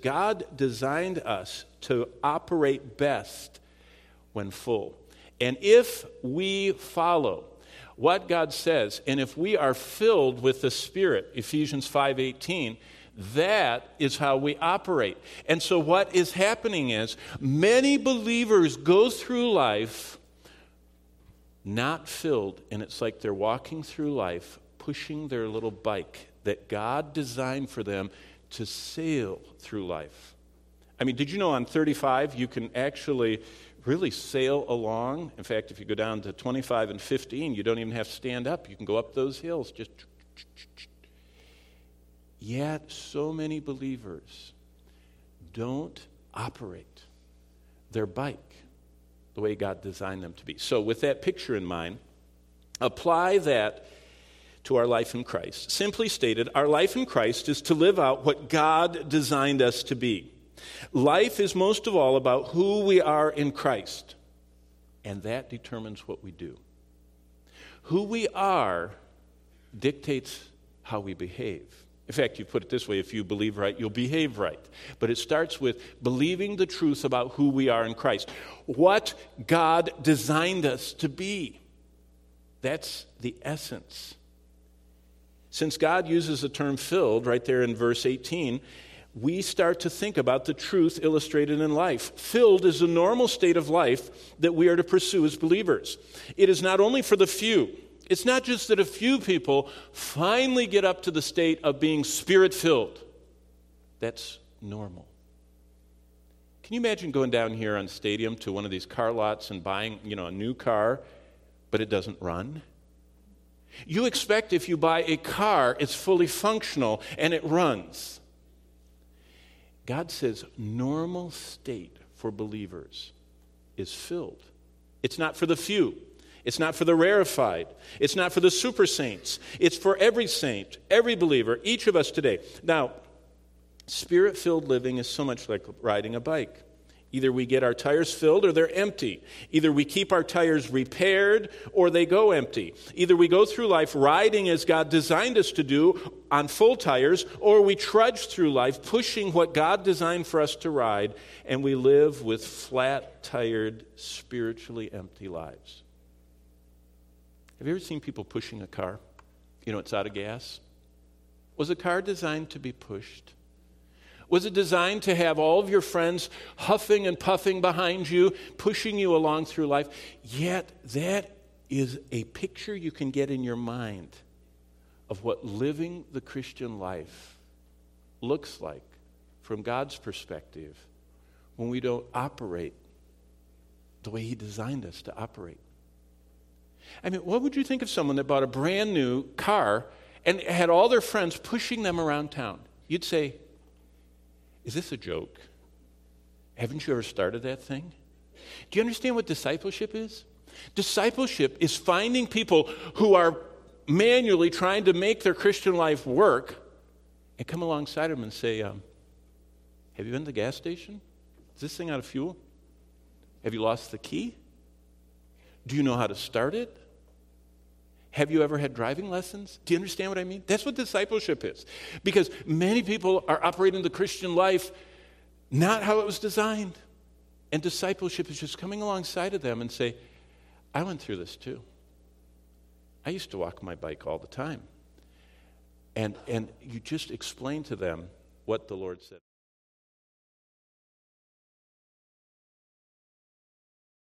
God designed us to operate best when full. And if we follow what God says, and if we are filled with the Spirit, Ephesians 5:18, that is how we operate. And so what is happening is many believers go through life not filled, and it's like they're walking through life pushing their little bike that God designed for them to sail through life. I mean, did you know on 35 you can actually really sail along? In fact, if you go down to 25 and 15, you don't even have to stand up. You can go up those hills just. Yet, so many believers don't operate their bike the way God designed them to be. So, with that picture in mind, apply that to our life in Christ. Simply stated, our life in Christ is to live out what God designed us to be. Life is most of all about who we are in Christ, and that determines what we do. Who we are dictates how we behave. In fact, you put it this way if you believe right, you'll behave right. But it starts with believing the truth about who we are in Christ, what God designed us to be. That's the essence since God uses the term filled right there in verse 18, we start to think about the truth illustrated in life. Filled is a normal state of life that we are to pursue as believers. It is not only for the few, it's not just that a few people finally get up to the state of being spirit filled. That's normal. Can you imagine going down here on Stadium to one of these car lots and buying, you know, a new car, but it doesn't run? You expect if you buy a car, it's fully functional and it runs. God says normal state for believers is filled. It's not for the few. It's not for the rarefied. It's not for the super saints. It's for every saint, every believer, each of us today. Now, spirit filled living is so much like riding a bike. Either we get our tires filled or they're empty. Either we keep our tires repaired or they go empty. Either we go through life riding as God designed us to do on full tires, or we trudge through life pushing what God designed for us to ride, and we live with flat tired, spiritually empty lives. Have you ever seen people pushing a car? You know, it's out of gas. Was a car designed to be pushed? Was it designed to have all of your friends huffing and puffing behind you, pushing you along through life? Yet, that is a picture you can get in your mind of what living the Christian life looks like from God's perspective when we don't operate the way He designed us to operate. I mean, what would you think of someone that bought a brand new car and had all their friends pushing them around town? You'd say, is this a joke? Haven't you ever started that thing? Do you understand what discipleship is? Discipleship is finding people who are manually trying to make their Christian life work and come alongside them and say, um, Have you been to the gas station? Is this thing out of fuel? Have you lost the key? Do you know how to start it? Have you ever had driving lessons? Do you understand what I mean? That's what discipleship is. Because many people are operating the Christian life not how it was designed. And discipleship is just coming alongside of them and say, I went through this too. I used to walk my bike all the time. And, and you just explain to them what the Lord said.